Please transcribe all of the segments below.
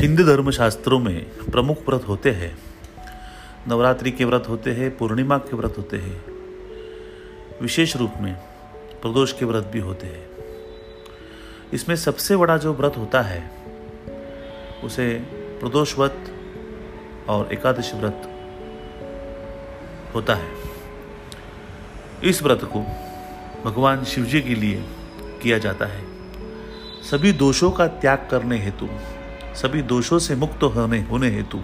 हिंदू धर्म शास्त्रों में प्रमुख व्रत होते हैं। नवरात्रि के व्रत होते हैं, पूर्णिमा के व्रत होते हैं। विशेष रूप में प्रदोष के व्रत भी होते हैं। इसमें सबसे बड़ा जो व्रत होता है, उसे प्रदोष व्रत और एकादश व्रत होता है। इस व्रत को भगवान शिवजी के लिए किया जाता है। सभी दोषों का त्याग करने हेतु सभी दोषों से मुक्त होने होने हेतु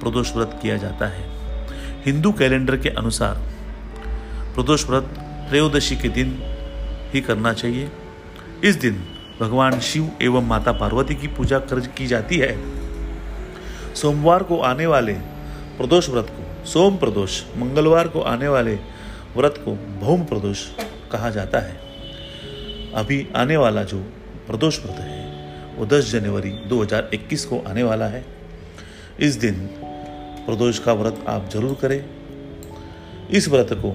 प्रदोष व्रत किया जाता है। हिंदू कैलेंडर के अनुसार प्रदोष व्रत त्रयोदशी के दिन ही करना चाहिए। इस दिन भगवान शिव एवं माता पार्वती की पूजा कर, की जाती है। सोमवार को आने वाले प्रदोष व्रत को सोम प्रदोष, मंगलवार को आने वाले व्रत को भौम प्रदोष कहा जाता है। अभी आने वाला जो प्रदोष व्रत है वो 10 जनवरी 2021 को आने वाला है। इस दिन प्रदोष का व्रत आप ज़रूर करें। इस व्रत को,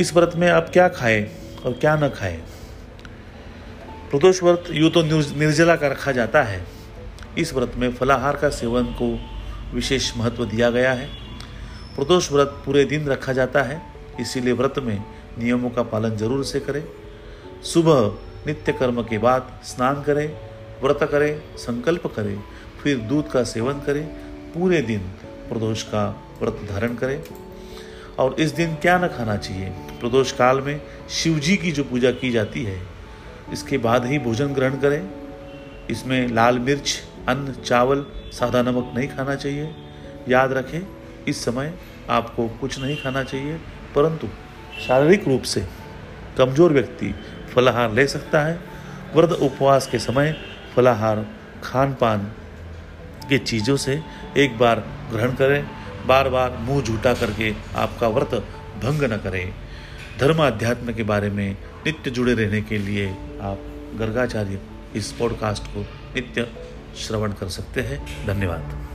इस व्रत में आप क्या खाएँ और क्या न खाएँ? प्रदोष व्रत यूँ तो निर्जला का रखा जाता है। इस व्रत में फलाहार का सेवन को विशेष महत्व दिया गया है। प्रदोष व्रत पूरे दिन रखा जाता है, इसीलिए व्रत में नियमों का पालन ज़रूर से करें। सुबह नित्य कर्म के बाद स्नान करें, व्रत करें, संकल्प करें, फिर दूध का सेवन करें, पूरे दिन प्रदोष का व्रत धारण करें। और इस दिन क्या न खाना चाहिए? प्रदोष काल में शिव जी की जो पूजा की जाती है, इसके बाद ही भोजन ग्रहण करें। इसमें लाल मिर्च, अन्न, चावल, सादा नमक नहीं खाना चाहिए। याद रखें, इस समय आपको कुछ नहीं खाना चाहिए, परंतु शारीरिक रूप से कमज़ोर व्यक्ति फलाहार ले सकता है। व्रत उपवास के समय फलाहार खान पान के चीज़ों से एक बार ग्रहण करें। बार बार मुँह झूठा करके आपका व्रत भंग न करें। धर्म अध्यात्म के बारे में नित्य जुड़े रहने के लिए आप गर्गाचार्य इस पॉडकास्ट को नित्य श्रवण कर सकते हैं। धन्यवाद।